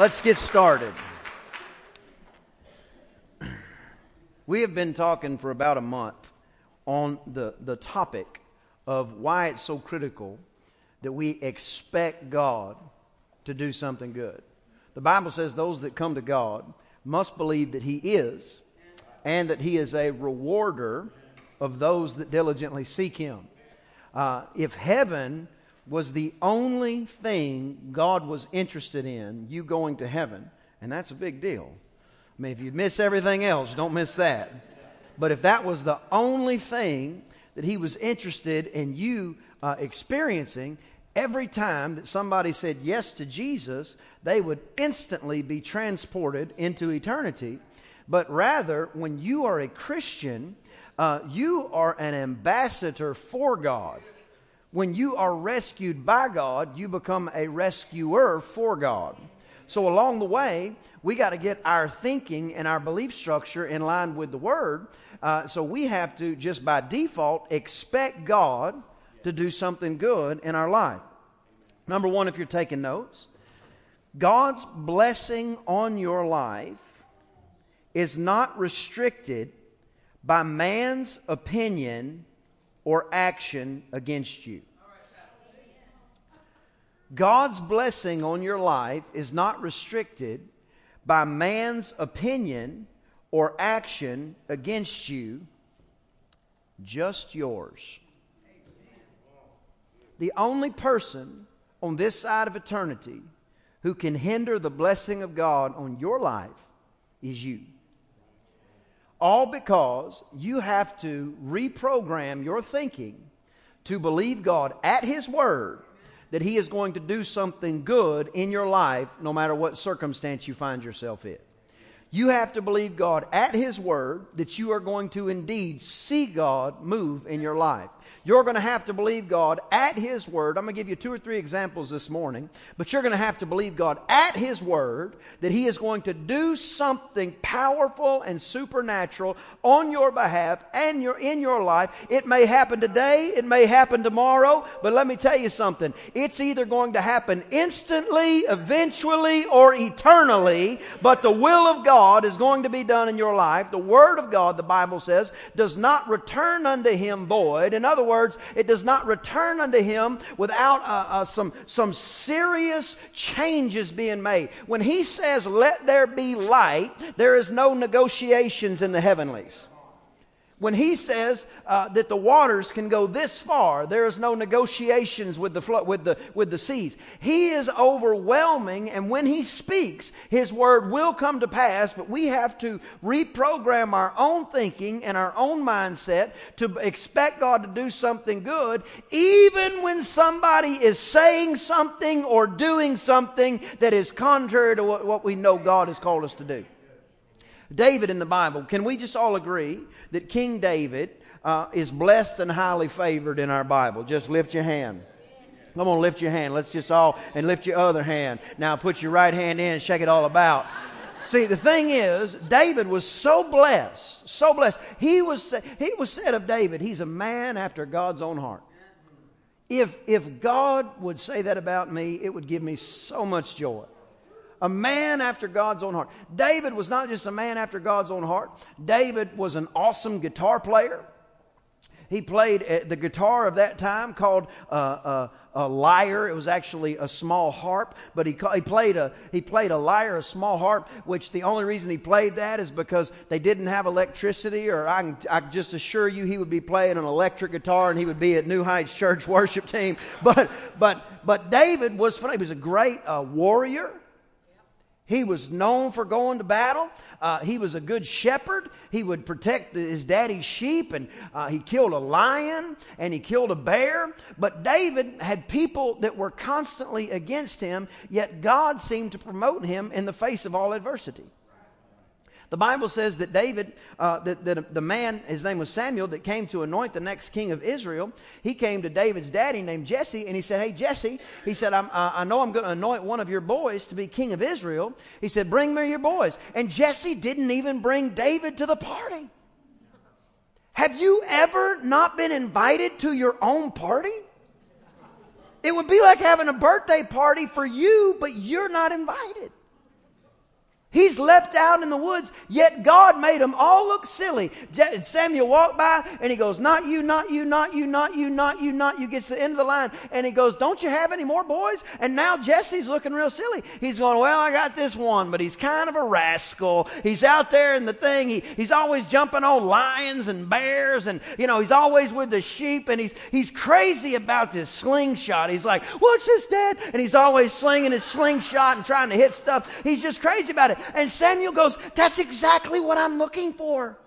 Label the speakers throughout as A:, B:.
A: Let's get started. We have been talking for about a month on the, the topic of why it's so critical that we expect God to do something good. The Bible says those that come to God must believe that He is and that He is a rewarder of those that diligently seek Him. Uh, if heaven was the only thing God was interested in, you going to heaven. And that's a big deal. I mean, if you miss everything else, don't miss that. But if that was the only thing that He was interested in you uh, experiencing, every time that somebody said yes to Jesus, they would instantly be transported into eternity. But rather, when you are a Christian, uh, you are an ambassador for God. When you are rescued by God, you become a rescuer for God. So along the way, we got to get our thinking and our belief structure in line with the Word. Uh, so we have to just by default expect God to do something good in our life. Number one, if you're taking notes, God's blessing on your life is not restricted by man's opinion or action against you. God's blessing on your life is not restricted by man's opinion or action against you, just yours. The only person on this side of eternity who can hinder the blessing of God on your life is you. All because you have to reprogram your thinking to believe God at His Word that He is going to do something good in your life no matter what circumstance you find yourself in. You have to believe God at His Word that you are going to indeed see God move in your life. You're going to have to believe God at His Word. I'm going to give you two or three examples this morning, but you're going to have to believe God at His Word that He is going to do something powerful and supernatural on your behalf and your, in your life. It may happen today, it may happen tomorrow, but let me tell you something. It's either going to happen instantly, eventually, or eternally, but the will of God is going to be done in your life. The Word of God, the Bible says, does not return unto Him void. In other words, it does not return unto him without uh, uh, some, some serious changes being made. When he says, let there be light, there is no negotiations in the heavenlies. When he says uh, that the waters can go this far, there is no negotiations with the, flo- with, the, with the seas. He is overwhelming, and when he speaks, his word will come to pass, but we have to reprogram our own thinking and our own mindset to expect God to do something good, even when somebody is saying something or doing something that is contrary to what, what we know God has called us to do. David in the Bible, can we just all agree that King David uh, is blessed and highly favored in our Bible? Just lift your hand. Come on, lift your hand. Let's just all, and lift your other hand. Now put your right hand in shake it all about. See, the thing is, David was so blessed, so blessed. He was, he was said of David, he's a man after God's own heart. If, if God would say that about me, it would give me so much joy a man after God's own heart. David was not just a man after God's own heart, David was an awesome guitar player. He played the guitar of that time called uh, uh, a lyre. It was actually a small harp, but he, he, played a, he played a lyre, a small harp, which the only reason he played that is because they didn't have electricity, or I can, I just assure you he would be playing an electric guitar and he would be at New Heights Church worship team. But, but, but David was, funny. he was a great uh, warrior. He was known for going to battle. Uh, he was a good shepherd. He would protect his daddy's sheep, and uh, he killed a lion and he killed a bear. But David had people that were constantly against him, yet God seemed to promote him in the face of all adversity. The Bible says that David, uh, that, that the man, his name was Samuel, that came to anoint the next king of Israel, he came to David's daddy named Jesse, and he said, Hey, Jesse, he said, uh, i know I'm going to anoint one of your boys to be king of Israel. He said, Bring me your boys. And Jesse didn't even bring David to the party. Have you ever not been invited to your own party? It would be like having a birthday party for you, but you're not invited. He's left out in the woods, yet God made them all look silly. Samuel walked by and he goes, Not you, not you, not you, not you, not you, not you. Gets to the end of the line and he goes, Don't you have any more boys? And now Jesse's looking real silly. He's going, Well, I got this one, but he's kind of a rascal. He's out there in the thing. He, he's always jumping on lions and bears and, you know, he's always with the sheep and he's, he's crazy about this slingshot. He's like, What's this, Dad? And he's always slinging his slingshot and trying to hit stuff. He's just crazy about it. And Samuel goes, That's exactly what I'm looking for.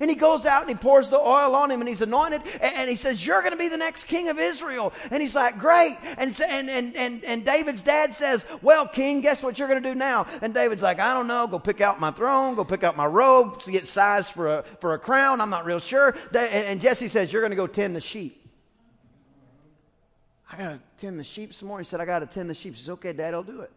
A: And he goes out and he pours the oil on him and he's anointed. And, he says, You're going to be the next king of Israel. And he's like, Great. And, and, and, and David's dad says, Well, king, guess what you're going to do now? And David's like, I don't know. Go pick out my throne. Go pick out my robe to get sized for a, for a crown. I'm not real sure. And Jesse says, You're going to go tend the sheep. I got to tend the sheep some more. He said, I got to tend the sheep. He says, Okay, dad, I'll do it.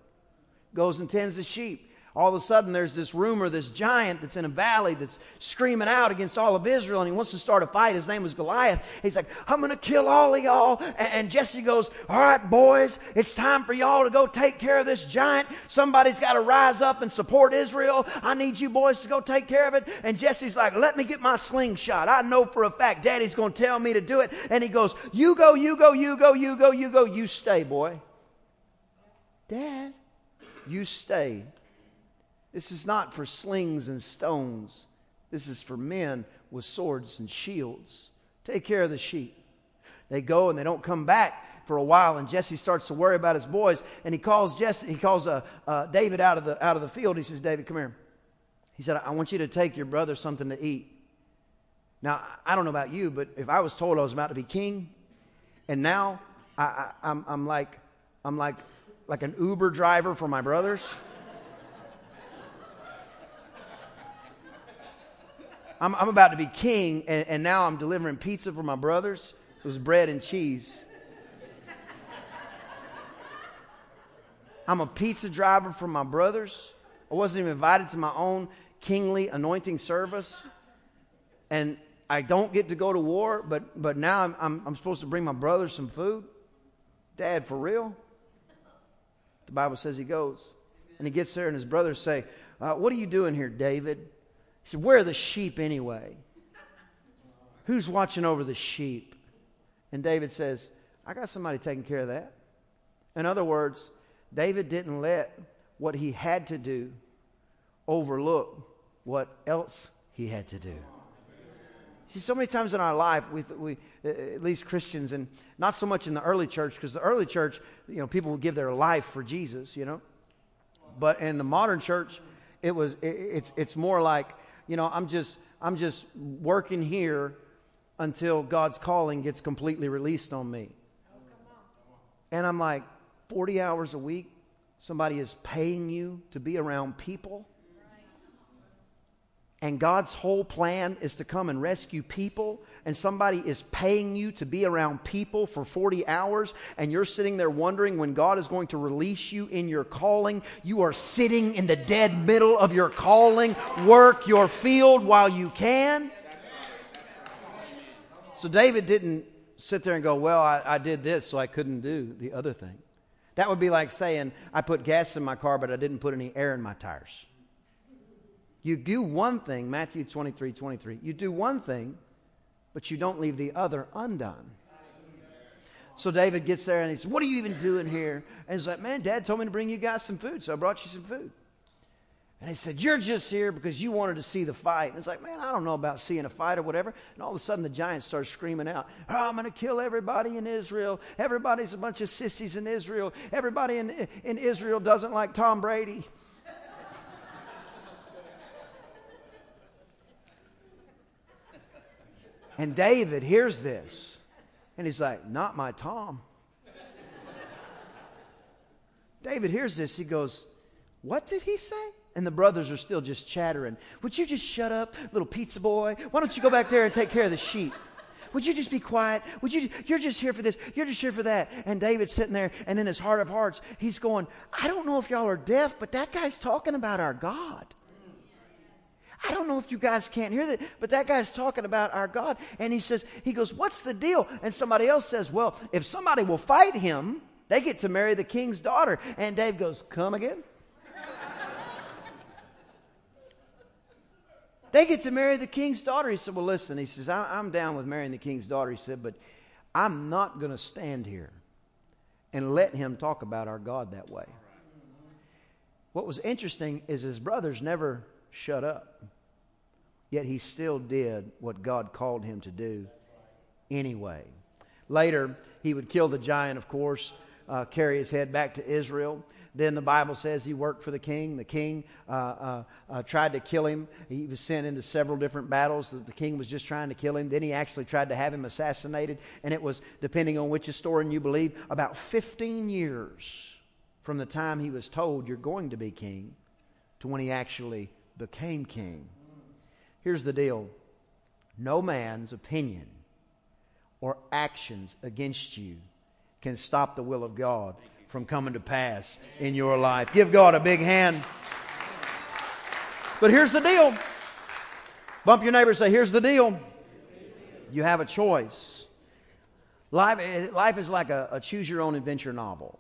A: Goes and tends the sheep all of a sudden there's this rumor, this giant that's in a valley that's screaming out against all of Israel, and he wants to start a fight. His name was Goliath. He's like, I'm going to kill all of y'all. And, Jesse goes, All right, boys, it's time for y'all to go take care of this giant. Somebody's got to rise up and support Israel. I need you boys to go take care of it. And Jesse's like, Let me get my slingshot. I know for a fact daddy's going to tell me to do it. And he goes, You go, you go, you go, you go, you go, you stay, boy. Dad, you stay. This is not for slings and stones. This is for men with swords and shields. Take care of the sheep. They go and they don't come back for a while, and Jesse starts to worry about his boys, and he calls Jesse. He calls uh, uh, David out of the out of the field. He says, "David, come here." He said, "I want you to take your brother something to eat." Now, I don't know about you, but if I was told I was about to be king, and now I, I, I'm, I'm like I'm like like an Uber driver for my brothers. I'm, I'm about to be king, and, and now I'm delivering pizza for my brothers. It was bread and cheese. I'm a pizza driver for my brothers. I wasn't even invited to my own kingly anointing service. And I don't get to go to war, but, but now I'm, I'm, I'm supposed to bring my brothers some food. Dad, for real? The Bible says he goes. And he gets there, and his brothers say, uh, What are you doing here, David? He said, Where are the sheep anyway? Who's watching over the sheep? And David says, I got somebody taking care of that. In other words, David didn't let what he had to do overlook what else he had to do. See, so many times in our life, we, we, uh, uh, at least Christians, and not so much in the early church, because the early church, you know, people would give their life for Jesus, you know. But in the modern church, it was, it, it's, it's more like, you know, I'm just, I'm just working here until God's calling gets completely released on me. And I'm like, 40 hours a week, somebody is paying you to be around people and God's whole plan is to come and rescue people, and somebody is paying you to be around people for 40 hours, and you're sitting there wondering when God is going to release you in your calling, you are sitting in the dead middle of your calling. Work your field while you can. So David didn't sit there and go, Well, I, I did this, so I couldn't do the other thing. That would be like saying, I put gas in my car, but I didn't put any air in my tires. You do one thing, Matthew 23 23. You do one thing, but you don't leave the other undone. So David gets there and he says, What are you even doing here? And he's like, Man, dad told me to bring you guys some food, so I brought you some food. And he said, You're just here because you wanted to see the fight. And it's like, Man, I don't know about seeing a fight or whatever. And all of a sudden, the giant starts screaming out, oh, I'm going to kill everybody in Israel. Everybody's a bunch of sissies in Israel. Everybody in, in Israel doesn't like Tom Brady. And David hears this. And he's like, Not my Tom. David hears this. He goes, What did he say? And the brothers are still just chattering. Would you just shut up, little pizza boy? Why don't you go back there and take care of the sheep? Would you just be quiet? Would you? You're just here for this. You're just here for that. And David's sitting there, and in his heart of hearts, he's going, I don't know if y'all are deaf, but that guy's talking about our God. I don't know if you guys can't hear that, but that guy's talking about our God. And he says, he goes, What's the deal? And somebody else says, Well, if somebody will fight him, they get to marry the king's daughter. And Dave goes, Come again? they get to marry the king's daughter. He said, Well, listen, he says, I'm down with marrying the king's daughter. He said, But I'm not going to stand here and let him talk about our God that way. What was interesting is his brothers never shut up. Yet he still did what God called him to do anyway. Later, he would kill the giant, of course, uh, carry his head back to Israel. Then the Bible says he worked for the king. The king uh, uh, uh, tried to kill him. He was sent into several different battles. The, the king was just trying to kill him. Then he actually tried to have him assassinated. And it was, depending on which historian you believe, about 15 years from the time he was told, You're going to be king, to when he actually became king. Here's the deal no man's opinion or actions against you can stop the will of God from coming to pass in your life. Give God a big hand. But here's the deal. Bump your neighbor say, Here's the deal. You have a choice. Life, eh, life is like a, a choose your own adventure novel.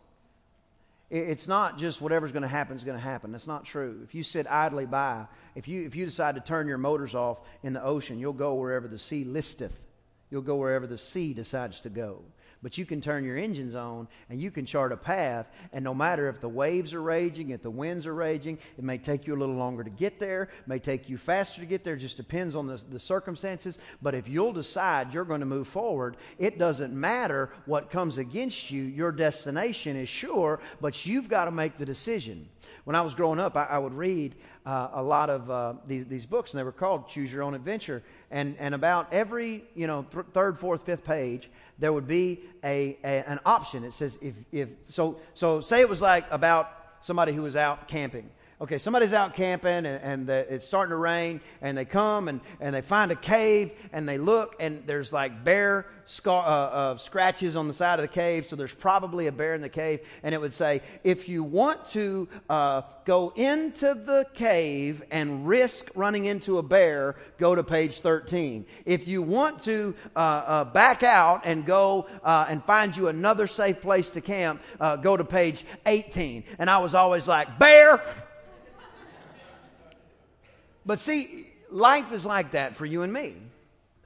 A: It's not just whatever's going to happen is going to happen. That's not true. If you sit idly by, if you, if you decide to turn your motors off in the ocean, you'll go wherever the sea listeth. You'll go wherever the sea decides to go. But you can turn your engines on and you can chart a path. And no matter if the waves are raging, if the winds are raging, it may take you a little longer to get there, may take you faster to get there, it just depends on the, the circumstances. But if you'll decide you're going to move forward, it doesn't matter what comes against you. Your destination is sure, but you've got to make the decision. When I was growing up, I, I would read uh, a lot of uh, these, these books, and they were called Choose Your Own Adventure. And, and about every, you know, th- third, fourth, fifth page, there would be a, a, an option. It says if, if so, so say it was like about somebody who was out camping okay, somebody's out camping and, and the, it's starting to rain, and they come and, and they find a cave and they look, and there's like bear scar, uh, uh, scratches on the side of the cave, so there's probably a bear in the cave. And it would say, if you want to uh, go into the cave and risk running into a bear, go to page 13. If you want to uh, uh, back out and go uh, and find you another safe place to camp, go to page 18. And I was always like, bear! But see, life is like that for you and me.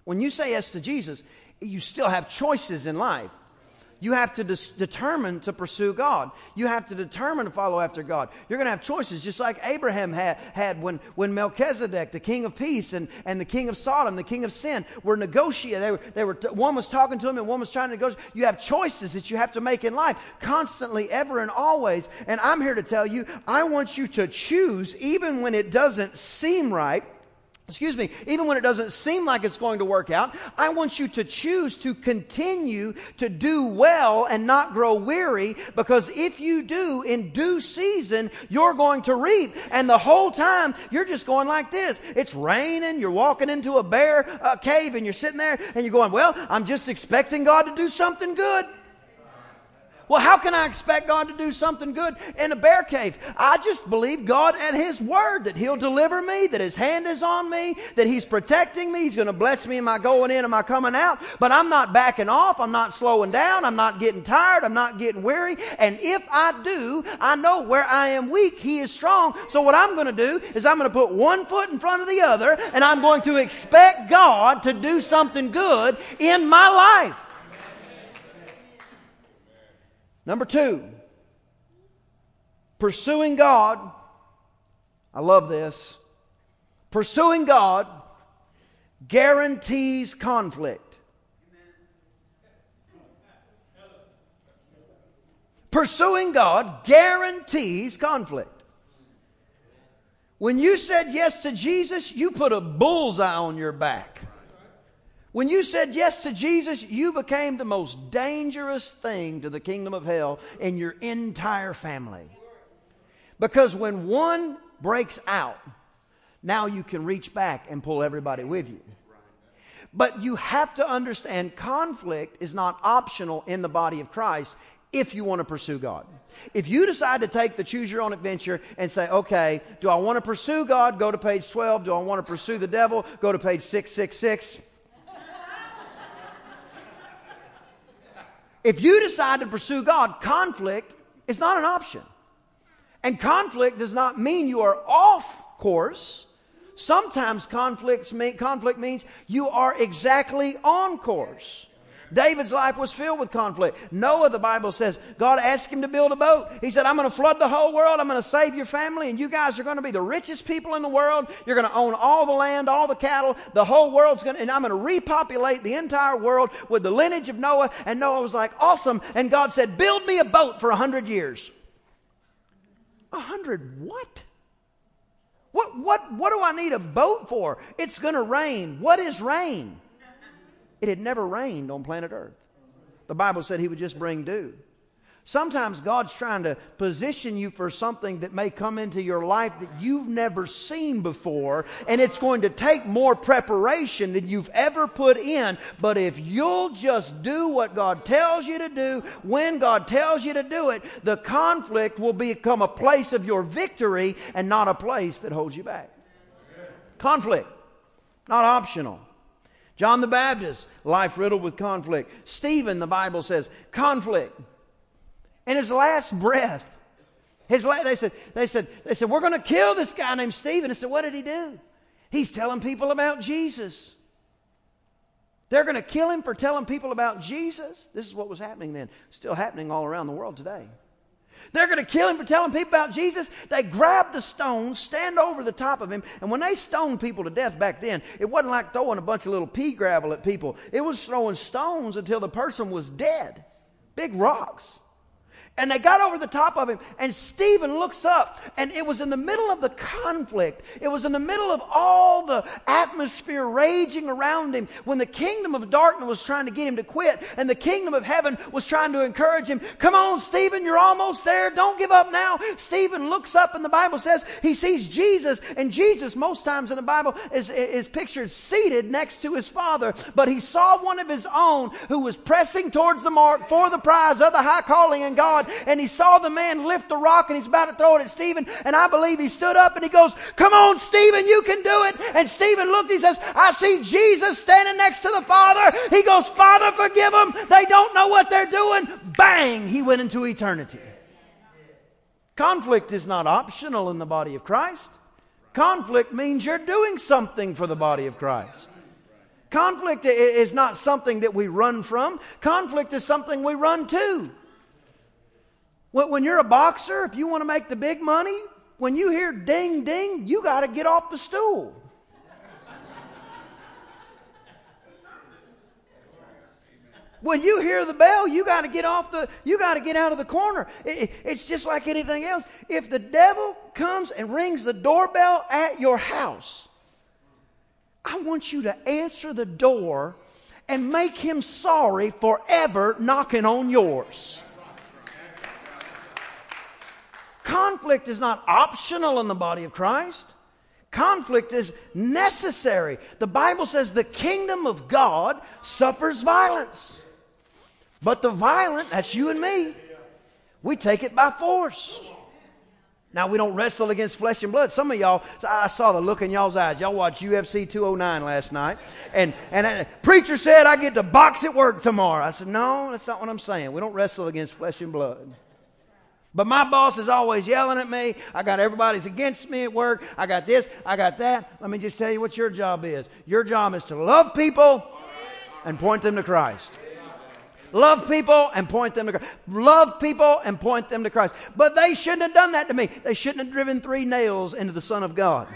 A: When you say yes to Jesus, you still have choices in life. You have to dis- determine to pursue God. You have to determine to follow after God. You're going to have choices, just like Abraham had, had when, when Melchizedek, the king of peace, and, and the king of Sodom, the king of sin, were negotiating. They were, they were t- one was talking to him and one was trying to negotiate. You have choices that you have to make in life, constantly, ever, and always. And I'm here to tell you, I want you to choose, even when it doesn't seem right excuse me, even when it doesn't seem like it's going to work out, I want you to choose to continue to do well and not grow weary because if you do in due season, you're going to reap. And the whole time, you're just going like this. It's raining, you're walking into a bear cave and you're sitting there and you're going, well, I'm just expecting God to do something good. Well, how can I expect God to do something good in a bear cave? I just believe God and His Word that He'll deliver me, that His hand is on me, that He's protecting me, He's going to bless me Am I going in Am I coming out. But I'm not backing off. I'm not slowing down. I'm not getting tired. I'm not getting weary. And if I do, I know where I am weak, He is strong. So what I'm going to do is I'm going to put one foot in front of the other and I'm going to expect God to do something good in my life. Number two, pursuing God. I love this. Pursuing God guarantees conflict. Pursuing God guarantees conflict. When you said yes to Jesus, you put a bullseye on your back. When you said yes to Jesus, you became the most dangerous thing to the kingdom of hell in your entire family. Because when one breaks out, now you can reach back and pull everybody with you. But you have to understand conflict is not optional in the body of Christ if you want to pursue God. If you decide to take the choose your own adventure and say, okay, do I want to pursue God? Go to page 12. Do I want to pursue the devil? Go to page 666. If you decide to pursue God, conflict is not an option. And conflict does not mean you are off course. Sometimes conflicts mean, conflict means you are exactly on course. David's life was filled with conflict. Noah, the Bible says, God asked him to build a boat. He said, I'm going to flood the whole world. I'm going to save your family, and you guys are going to be the richest people in the world. You're going to own all the land, all the cattle. The whole world's going to, and I'm going to repopulate the entire world with the lineage of Noah. And Noah was like, awesome. And God said, build me a boat for a hundred years. A hundred what? What, what, what do I need a boat for? It's going to rain. What is rain? It had never rained on planet Earth. The Bible said He would just bring dew. Sometimes God's trying to position you for something that may come into your life that you've never seen before, and it's going to take more preparation than you've ever put in. But if you'll just do what God tells you to do, when God tells you to do it, the conflict will become a place of your victory and not a place that holds you back. Conflict, not optional. John the Baptist, life riddled with conflict. Stephen, the Bible says, conflict. In his last breath, his la- they said, they said, they said, we're going to kill this guy named Stephen. I said, what did he do? He's telling people about Jesus. They're going to kill him for telling people about Jesus. This is what was happening then. Still happening all around the world today. They're going to kill him for telling people about Jesus. They grab the stones, stand over the top of him, and when they stoned people to death back then, it wasn't like throwing a bunch of little pea gravel at people. It was throwing stones until the person was dead. Big rocks. And they got over the top of him, and Stephen looks up, and it was in the middle of the conflict. It was in the middle of all the atmosphere raging around him when the kingdom of darkness was trying to get him to quit, and the kingdom of heaven was trying to encourage him. Come on, Stephen, you're almost there. Don't give up now. Stephen looks up, and the Bible says he sees Jesus, and Jesus, most times in the Bible, is, is pictured seated next to his father, but he saw one of his own who was pressing towards the mark for the prize of the high calling in God God and he saw the man lift the rock and he's about to throw it at Stephen. And I believe he stood up and he goes, Come on, Stephen, you can do it. And Stephen looked, he says, I see Jesus standing next to the Father. He goes, Father, forgive them. They don't know what they're doing. Bang, he went into eternity. Conflict is not optional in the body of Christ. Conflict means you're doing something for the body of Christ. Conflict is not something that we run from. Conflict is something we run to. When you're a boxer, if you want to make the big money, when you hear ding ding, you got to get off the stool. when you hear the bell, you got to get off the, you got to get out of the corner. It, it's just like anything else. If the devil comes and rings the doorbell at your house, I want you to answer the door and make him sorry for ever knocking on yours. Conflict is not optional in the body of Christ. Conflict is necessary. The Bible says the kingdom of God suffers violence. But the violent, that's you and me, we take it by force. Now, we don't wrestle against flesh and blood. Some of y'all, I saw the look in y'all's eyes. Y'all watched UFC 209 last night. And, and preacher said, I get to box at work tomorrow. I said, no, that's not what I'm saying. We don't wrestle against flesh and blood. But my boss is always yelling at me. I got everybody's against me at work. I got this, I got that. Let me just tell you what your job is. Your job is to love people and point them to Christ. Love people and point them to Christ. Love people and point them to Christ. But they shouldn't have done that to me. They shouldn't have driven three nails into the Son of God.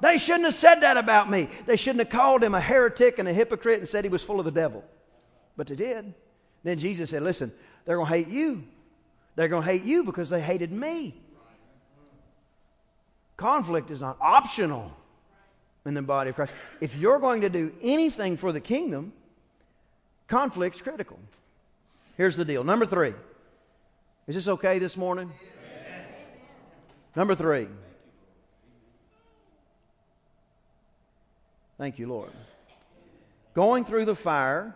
A: They shouldn't have said that about me. They shouldn't have called him a heretic and a hypocrite and said he was full of the devil. But they did. Then Jesus said, Listen, they're going to hate you they're going to hate you because they hated me. Conflict is not optional in the body of Christ. If you're going to do anything for the kingdom, conflict's critical. Here's the deal. Number three. Is this okay this morning? Number three. Thank you, Lord. Going through the fire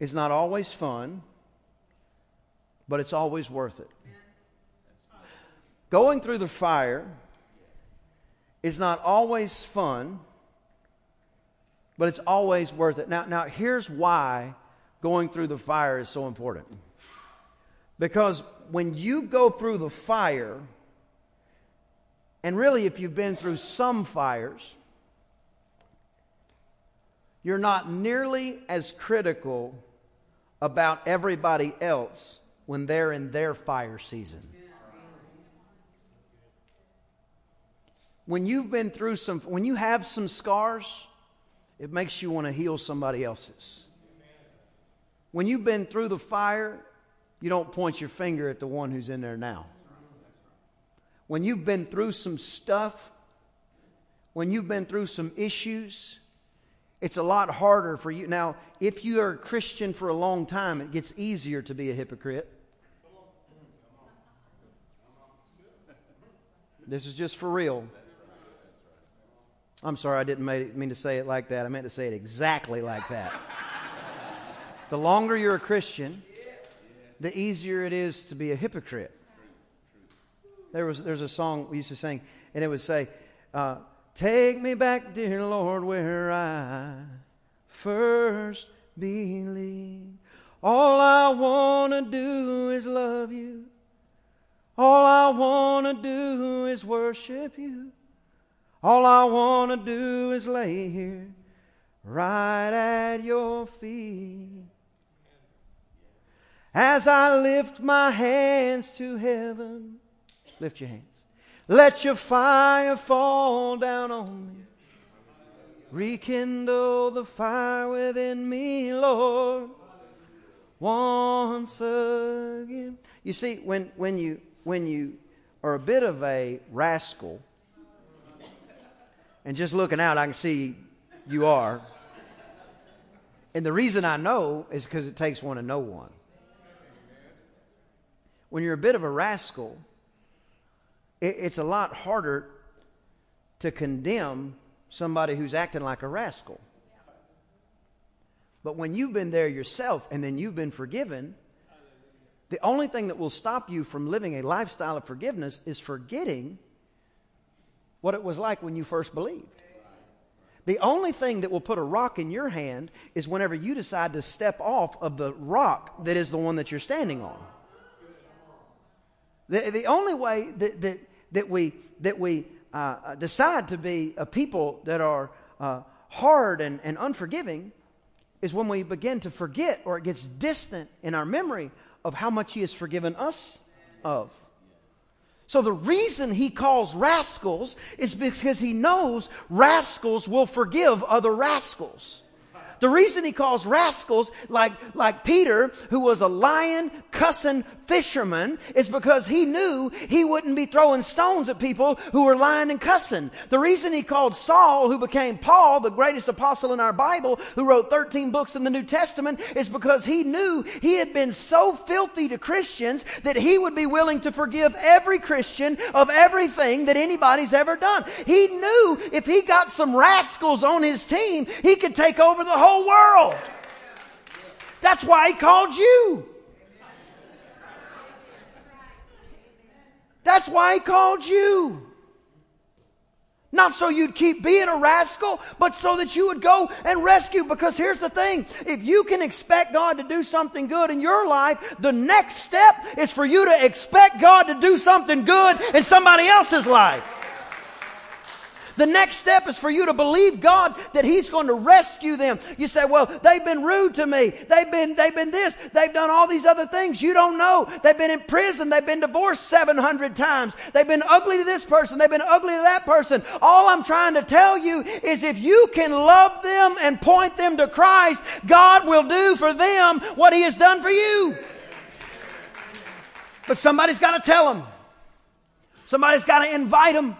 A: is not always fun, but it's always worth it. Going through the fire is not always fun, but it's always worth it. Now, now here's why going through the fire is so important. Because when you go through the fire, and really if you've been through some fires, you're not nearly as critical about everybody else when they're in their fire season. When you've been through some, when you have some scars, it makes you want to heal somebody else's. When you've been through the fire, you don't point your finger at the one who's in there now. When you've been through some stuff, when you've been through some issues, it's a lot harder for you. Now, if you are a Christian for a long time, it gets easier to be a hypocrite. This is just for real. I'm sorry, I didn't mean to say it like that. I meant to say it exactly like that. the longer you're a Christian, the easier it is to be a hypocrite. There was there's a song we used to sing, and it would say, uh, "Take me back, dear Lord, where I first believed. All I wanna do is love you. All I wanna do is worship you. All I wanna do is lay here, right at your feet." As I lift my hands to heaven, lift your hands. Let your fire fall down on me. Rekindle the fire within me, Lord, once again. You see, when, when, you, when you are a bit of a rascal, and just looking out, I can see you are. And the reason I know is because it takes one to know one when you're a bit of a rascal, it, it's a lot harder to condemn somebody who's acting like a rascal. But when you've been there yourself and then you've been forgiven, the only thing that will stop you from living a lifestyle of forgiveness is forgetting what it was like when you first believed. The only thing that will put a rock in your hand is whenever you decide to step off of the rock that is the one that you're standing on. The, the only way that, that, that we, that we uh, decide to be a people that are uh, hard and, and unforgiving is when we begin to forget or it gets distant in our memory of how much He has forgiven us of. So the reason he calls rascals is because he knows rascals will forgive other rascals. The reason he calls rascals like, like Peter, who was a lion cussing fisherman, is because he knew he wouldn't be throwing stones at people who were lying and cussing. The reason he called Saul, who became Paul, the greatest apostle in our Bible, who wrote 13 books in the New Testament, is because he knew he had been so filthy to Christians that he would be willing to forgive every Christian of everything that anybody's ever done. He knew if he got some rascals on his team, he could take over the whole whole world. That's why he called you. That's why he called you. Not so you'd keep being a rascal, but so that you would go and rescue. Because here's the thing. If you can expect God to do something good in your life, the next step is for you to expect God to do something good in somebody else's life. The next step is for you to believe God that He's going to rescue them. You say, well, they've been rude to me. They've been, they've been this. They've done all these other things. You don't know. They've been in prison. They've been divorced 700 times. They've been ugly to this person. They've been ugly to that person. All I'm trying to tell you is if you can love them and point them to Christ, God will do for them what He has done for you. But somebody's got to tell them. Somebody's got to invite them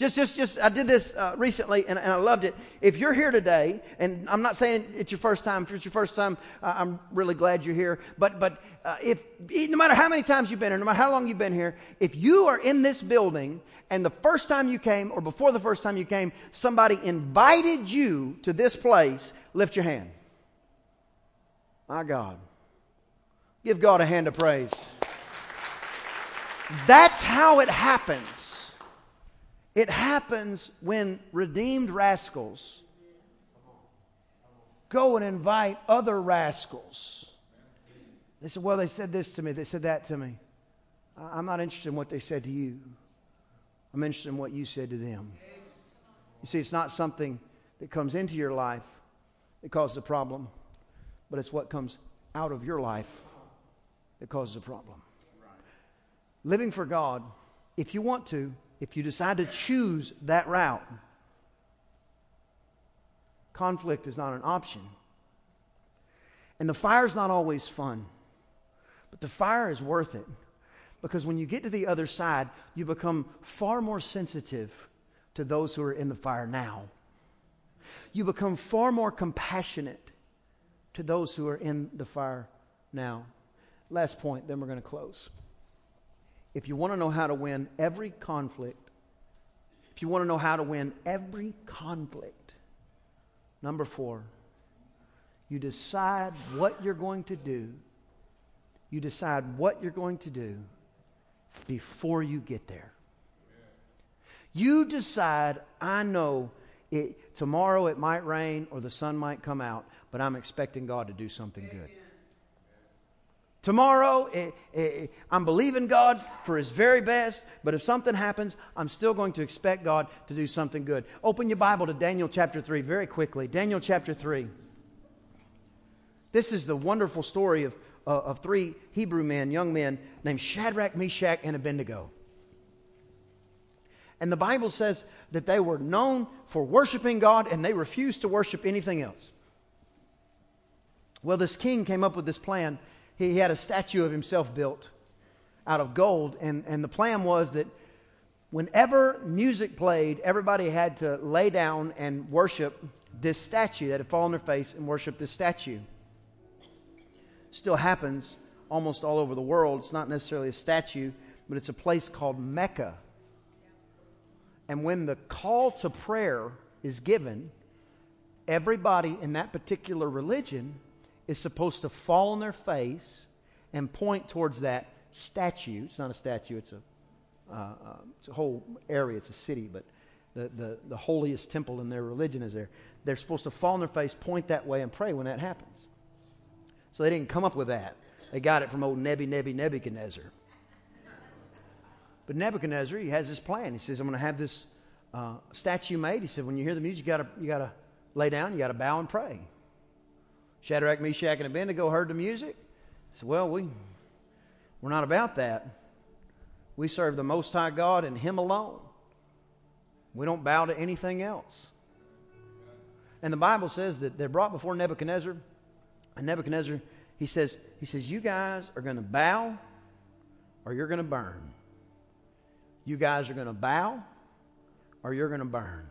A: Just, just, just, I did this uh, recently and, and, I loved it. If you're here today, and I'm not saying it's your first time, if it's your first time, uh, I'm really glad you're here. But, but uh, if, no matter how many times you've been here, no matter how long you've been here, if you are in this building and the first time you came or before the first time you came, somebody invited you to this place, lift your hand. My God. Give God a hand of praise. That's how it happens. It happens when redeemed rascals go and invite other rascals. They said, Well, they said this to me, they said that to me. I'm not interested in what they said to you. I'm interested in what you said to them. You see, it's not something that comes into your life that causes a problem, but it's what comes out of your life that causes a problem. Living for God, if you want to, if you decide to choose that route, conflict is not an option. And the fire is not always fun, but the fire is worth it because when you get to the other side, you become far more sensitive to those who are in the fire now. You become far more compassionate to those who are in the fire now. Last point, then we're going to close if you want to know how to win every conflict, if you want to know how to win every conflict, number four, you decide what you're going to do. You decide what you're going to do before you get there. You decide, I know it, tomorrow it might rain or the sun might come out, but I'm expecting God to do something good. Tomorrow, eh, eh, I'm believing God for His very best, but if something happens, I'm still going to expect God to do something good. Open your Bible to Daniel chapter 3 very quickly. Daniel chapter 3. This is the wonderful story of, uh, of three Hebrew men, young men, named Shadrach, Meshach, and Abednego. And the Bible says that they were known for worshiping God and they refused to worship anything else. Well, this king came up with this plan he had a statue of himself built out of gold. And, and the plan was that whenever music played, everybody had to lay down and worship this statue, that had fallen on their face and worship this statue. Still happens almost all over the world. It's not necessarily a statue, but it's a place called Mecca. And when the call to prayer is given, everybody in that particular religion is supposed to fall on their face and point towards that statue. It's not a statue, it's a, uh, uh, it's a whole area, it's a city, but the, the, the holiest temple in their religion is there. They're supposed to fall on their face, point that way, and pray when that happens. So they didn't come up with that. They got it from old Nebi, Nebi, Nebuchadnezzar. But Nebuchadnezzar, he has this plan. He says, I'm going to have this uh, statue made. He said, when you hear the music, you got you got to lay down, you got to bow and pray. Shadrach, Meshach, and Abednego heard the music. Said, well, we, we're not about that. We serve the Most High God and Him alone. We don't bow to anything else. And the Bible says that they're brought before Nebuchadnezzar. And Nebuchadnezzar, he says, he says, you guys are going to bow or you're going to burn. You guys are going to bow or you're going to burn.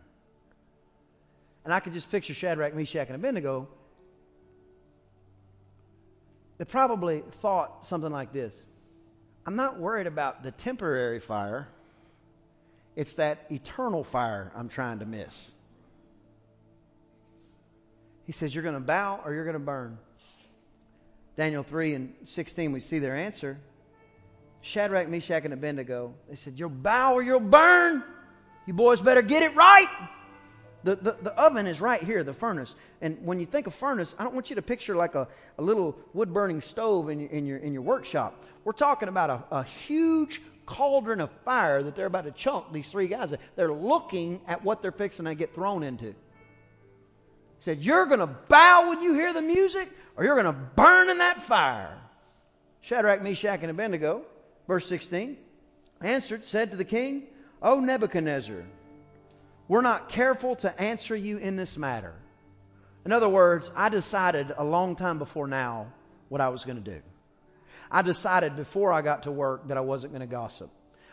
A: And I could just picture Shadrach, Meshach, and Abednego they probably thought something like this I'm not worried about the temporary fire, it's that eternal fire I'm trying to miss. He says, You're going to bow or you're going to burn. Daniel 3 and 16, we see their answer. Shadrach, Meshach, and Abednego, they said, You'll bow or you'll burn. You boys better get it right. The, the, the, oven is right here, the furnace. And when you think of furnace, I don't want you to picture like a, a little wood burning stove in your, in, your, in your workshop. We're talking about a, a huge cauldron of fire that they're about to chunk these three guys. They're looking at what they're fixing to get thrown into. He said, You're going to bow when you hear the music, or you're going to burn in that fire. Shadrach, Meshach, and Abednego, verse 16, answered, said to the king, O Nebuchadnezzar, we're not careful to answer you in this matter. In other words, I decided a long time before now what I was going to do. I decided before I got to work that I wasn't going to gossip.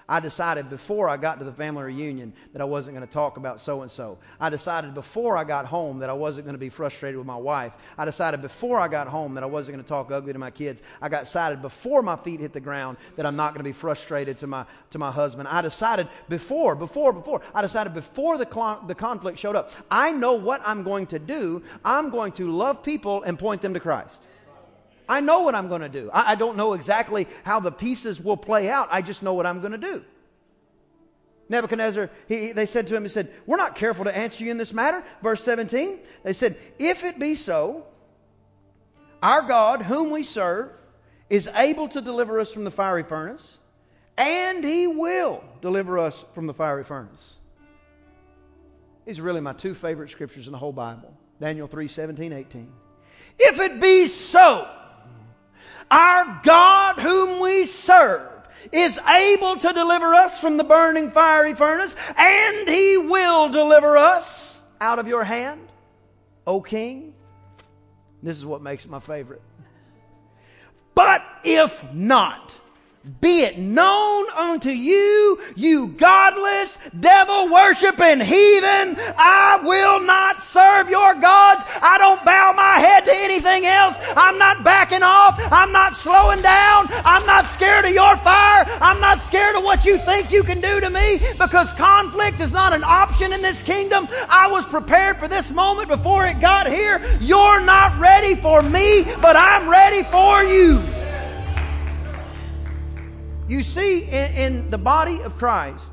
A: I decided before I got to the family reunion that I wasn't going to talk about so and so. I decided before I got home that I wasn't going to be frustrated with my wife. I decided before I got home that I wasn't going to talk ugly to my kids. I got decided before my feet hit the ground that I'm not going to be frustrated to my, to my husband. I decided before, before, before. I decided before the, cl- the conflict showed up. I know what I'm going to do. I'm going to love people and point them to Christ. I know what I'm going to do. I, I don't know exactly how the pieces will play out. I just know what I'm going to do. Nebuchadnezzar, he, they said to him, he said, We're not careful to answer you in this matter. Verse 17, they said, If it be so, our God, whom we serve, is able to deliver us from the fiery furnace, and he will deliver us from the fiery furnace. These are really my two favorite scriptures in the whole Bible Daniel 3 17, 18. If it be so, our God whom we serve is able to deliver us from the burning fiery furnace, and he will deliver us out of your hand, O king. This is what makes it my favorite. But if not, be it known unto you, you godless, devil worshiping heathen, I will not serve your gods. I don't bow my head to anything else. I'm not backing off. I'm not slowing down. I'm not scared of your fire. I'm not scared of what you think you can do to me because conflict is not an option in this kingdom. I was prepared for this moment before it got here. You're not ready for me, but I'm ready for you. You see, in, in the body of Christ,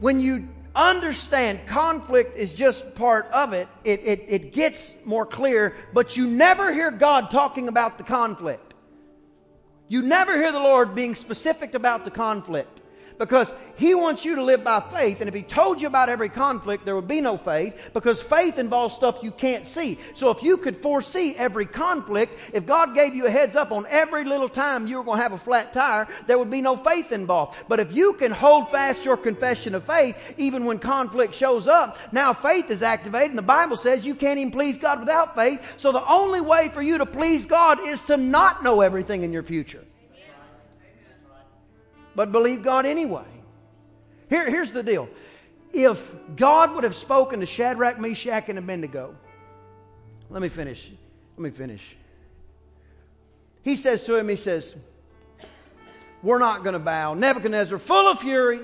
A: when you understand conflict is just part of it, it, it, it gets more clear, but you never hear God talking about the conflict. You never hear the Lord being specific about the conflict because he wants you to live by faith. And if he told you about every conflict, there would be no faith because faith involves stuff you can't see. So if you could foresee every conflict, if God gave you a heads up on every little time you were going to have a flat tire, there would be no faith involved. But if you can hold fast your confession of faith, even when conflict shows up, now faith is activated. And the Bible says you can't even please God without faith. So the only way for you to please God is to not know everything in your future but believe God anyway. Here, here's the deal. If God would have spoken to Shadrach, Meshach, and Abednego, let me finish. Let me finish. He says to him, He says, We're not going to bow. Nebuchadnezzar, full of fury,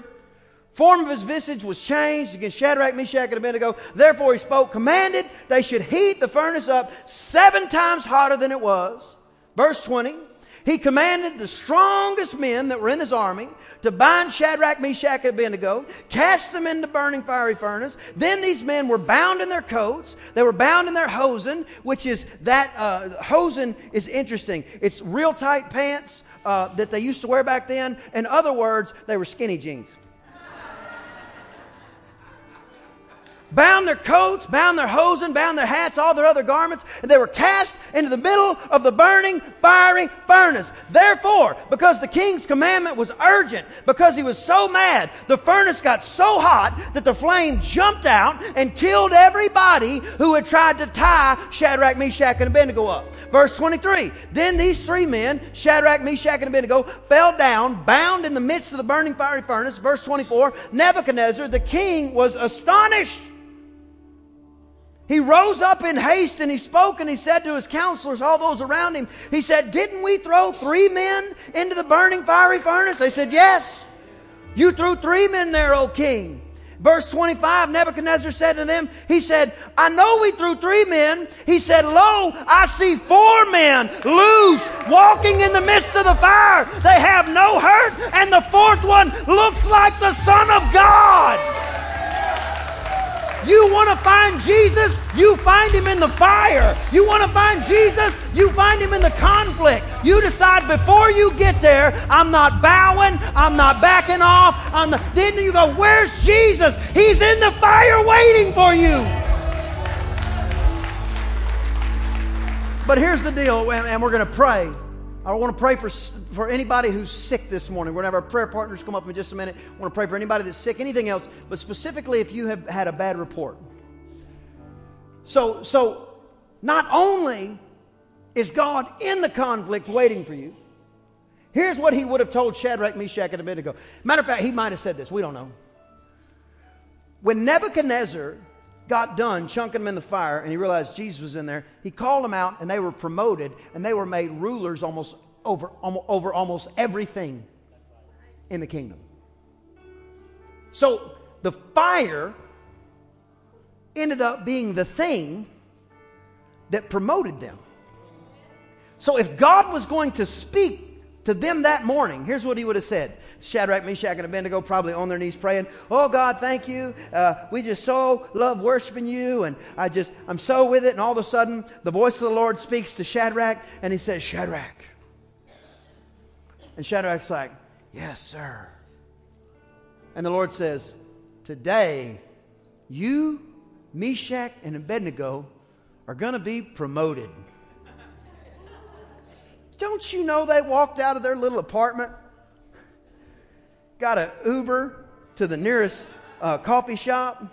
A: form of his visage was changed against Shadrach, Meshach, and Abednego. Therefore he spoke, commanded they should heat the furnace up seven times hotter than it was. Verse 20. He commanded the strongest men that were in his army to bind Shadrach, Meshach, and Abednego, cast them into burning fiery furnace. Then these men were bound in their coats. They were bound in their hosen, which is that uh, hosen is interesting. It's real tight pants uh, that they used to wear back then. In other words, they were skinny jeans. Bound their coats, bound their hosen, bound their hats, all their other garments, and they were cast into the middle of the burning, fiery furnace. Therefore, because the king's commandment was urgent, because he was so mad, the furnace got so hot that the flame jumped out and killed everybody who had tried to tie Shadrach, Meshach, and Abednego up. Verse 23. Then these three men, Shadrach, Meshach, and Abednego, fell down, bound in the midst of the burning fiery furnace. Verse 24. Nebuchadnezzar, the king, was astonished he rose up in haste and he spoke and he said to his counselors, all those around him, he said, Didn't we throw three men into the burning fiery furnace? They said, Yes. You threw three men there, O king. Verse 25, Nebuchadnezzar said to them, He said, I know we threw three men. He said, Lo, I see four men loose, walking in the midst of the fire. They have no hurt, and the fourth one looks like the Son of God. You want to find Jesus? You find him in the fire. You want to find Jesus? You find him in the conflict. You decide before you get there, I'm not bowing, I'm not backing off. I'm the, then you go, Where's Jesus? He's in the fire waiting for you. But here's the deal, and we're going to pray. I want to pray for, for anybody who's sick this morning. We're going to have our prayer partners come up in just a minute. I want to pray for anybody that's sick, anything else, but specifically if you have had a bad report. So, so not only is God in the conflict waiting for you, Here's what he would have told Shadrach, Meshach, and Abednego. Matter of fact, he might have said this. We don't know. When Nebuchadnezzar got done chunking them in the fire and he realized Jesus was in there, he called them out and they were promoted and they were made rulers almost over, over almost everything in the kingdom. So the fire ended up being the thing that promoted them. So if God was going to speak to them that morning, here's what he would have said. Shadrach, Meshach, and Abednego probably on their knees praying, Oh God, thank you. Uh, we just so love worshiping you. And I just, I'm so with it. And all of a sudden, the voice of the Lord speaks to Shadrach and he says, Shadrach. And Shadrach's like, Yes, sir. And the Lord says, Today, you, Meshach, and Abednego are going to be promoted. Don't you know they walked out of their little apartment, got an Uber to the nearest uh, coffee shop?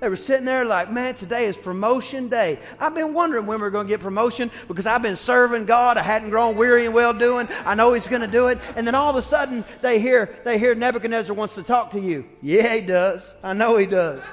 A: They were sitting there like, man, today is promotion day. I've been wondering when we are going to get promotion because I've been serving God. I hadn't grown weary and well doing. I know He's going to do it. And then all of a sudden they hear, they hear Nebuchadnezzar wants to talk to you. Yeah, he does. I know he does.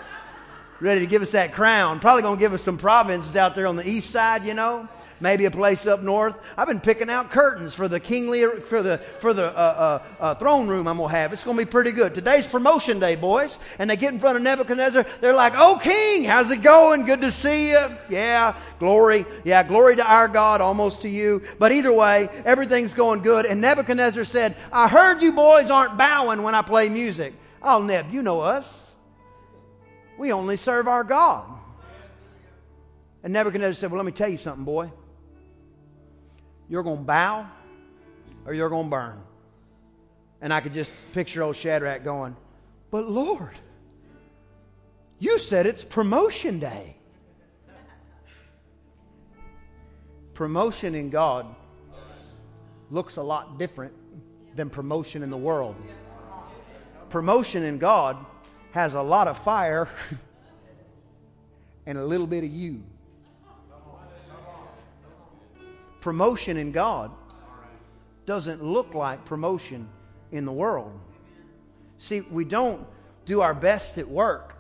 A: Ready to give us that crown. Probably going to give us some provinces out there on the east side, you know maybe a place up north. I've been picking out curtains for the kingly for the for the uh, uh, uh, throne room I'm gonna have. It's gonna be pretty good. Today's promotion day, boys, and they get in front of Nebuchadnezzar. They're like, "Oh, King, how's it going? Good to see you. Yeah, glory. Yeah, glory to our God, almost to you. But either way, everything's going good." And Nebuchadnezzar said, "I heard you boys aren't bowing when I play music." Oh, Neb, you know us. We only serve our God. And Nebuchadnezzar said, Well, let me tell you something, boy. You're going to bow or you're going to burn. And I could just picture old Shadrach going, But Lord, you said it's promotion day. Promotion in God looks a lot different than promotion in the world. Promotion in God has a lot of fire and a little bit of you promotion in God doesn't look like promotion in the world. See, we don't do our best at work.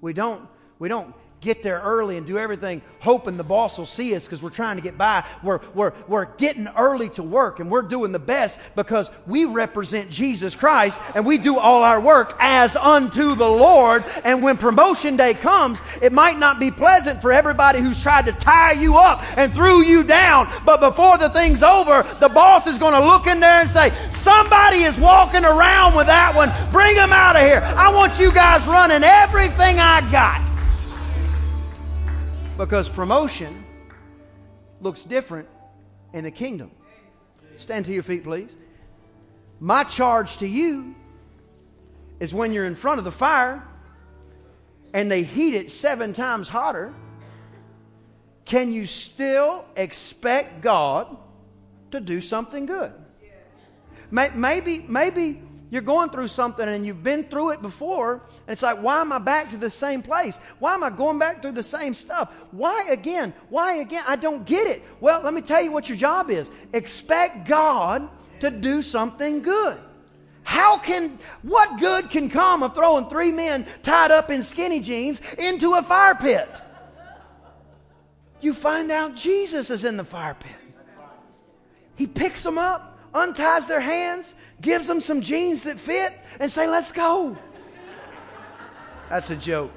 A: We don't, we don't get there early and do everything hoping the boss will see us because we're trying to get by. We're, we're, we're getting early to work and we're doing the best because we represent Jesus Christ and we do all our work as unto the Lord. And when promotion day comes, it might not be pleasant for everybody who's tried to tie you up and threw you down. But before the thing's over, the boss is going to look in there and say, somebody is walking around with that one. Bring them out of here. I want you guys running everything I got. Because promotion looks different in the kingdom. Stand to your feet, please. My charge to you is when you're in front of the fire and they heat it seven times hotter, can you still expect God to do something good? Maybe, maybe you're going through something and you've been through it before, and it's like, why am I back to the same place? Why am I going back through the same stuff? Why again? Why again? I don't get it. Well, let me tell you what your job is expect God to do something good. How can, what good can come of throwing three men tied up in skinny jeans into a fire pit? You find out Jesus is in the fire pit. He picks them up, unties their hands, gives them some jeans that fit, and say, let's go. That's a joke.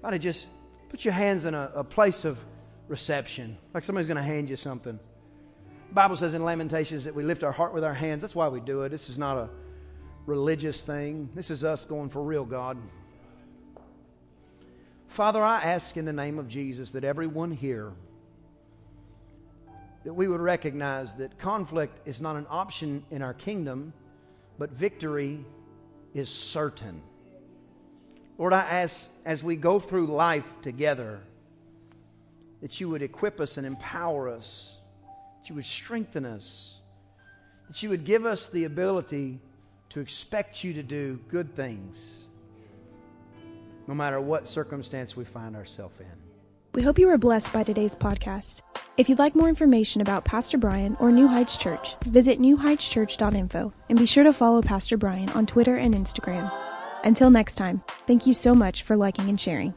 A: Why don't just put your hands in a, a place of reception, like somebody's going to hand you something. The Bible says in Lamentations that we lift our heart with our hands. That's why we do it. This is not a religious thing. This is us going for real, God. Father, I ask in the name of Jesus that everyone here that we would recognize that conflict is not an option in our kingdom, but victory is certain. Lord, I ask as we go through life together that you would equip us and empower us, that you would strengthen us, that you would give us the ability to expect you to do good things, no matter what circumstance we find ourselves in.
B: We hope you were blessed by today's podcast. If you'd like more information about Pastor Brian or New Heights Church, visit newheightschurch.info and be sure to follow Pastor Brian on Twitter and Instagram. Until next time, thank you so much for liking and sharing.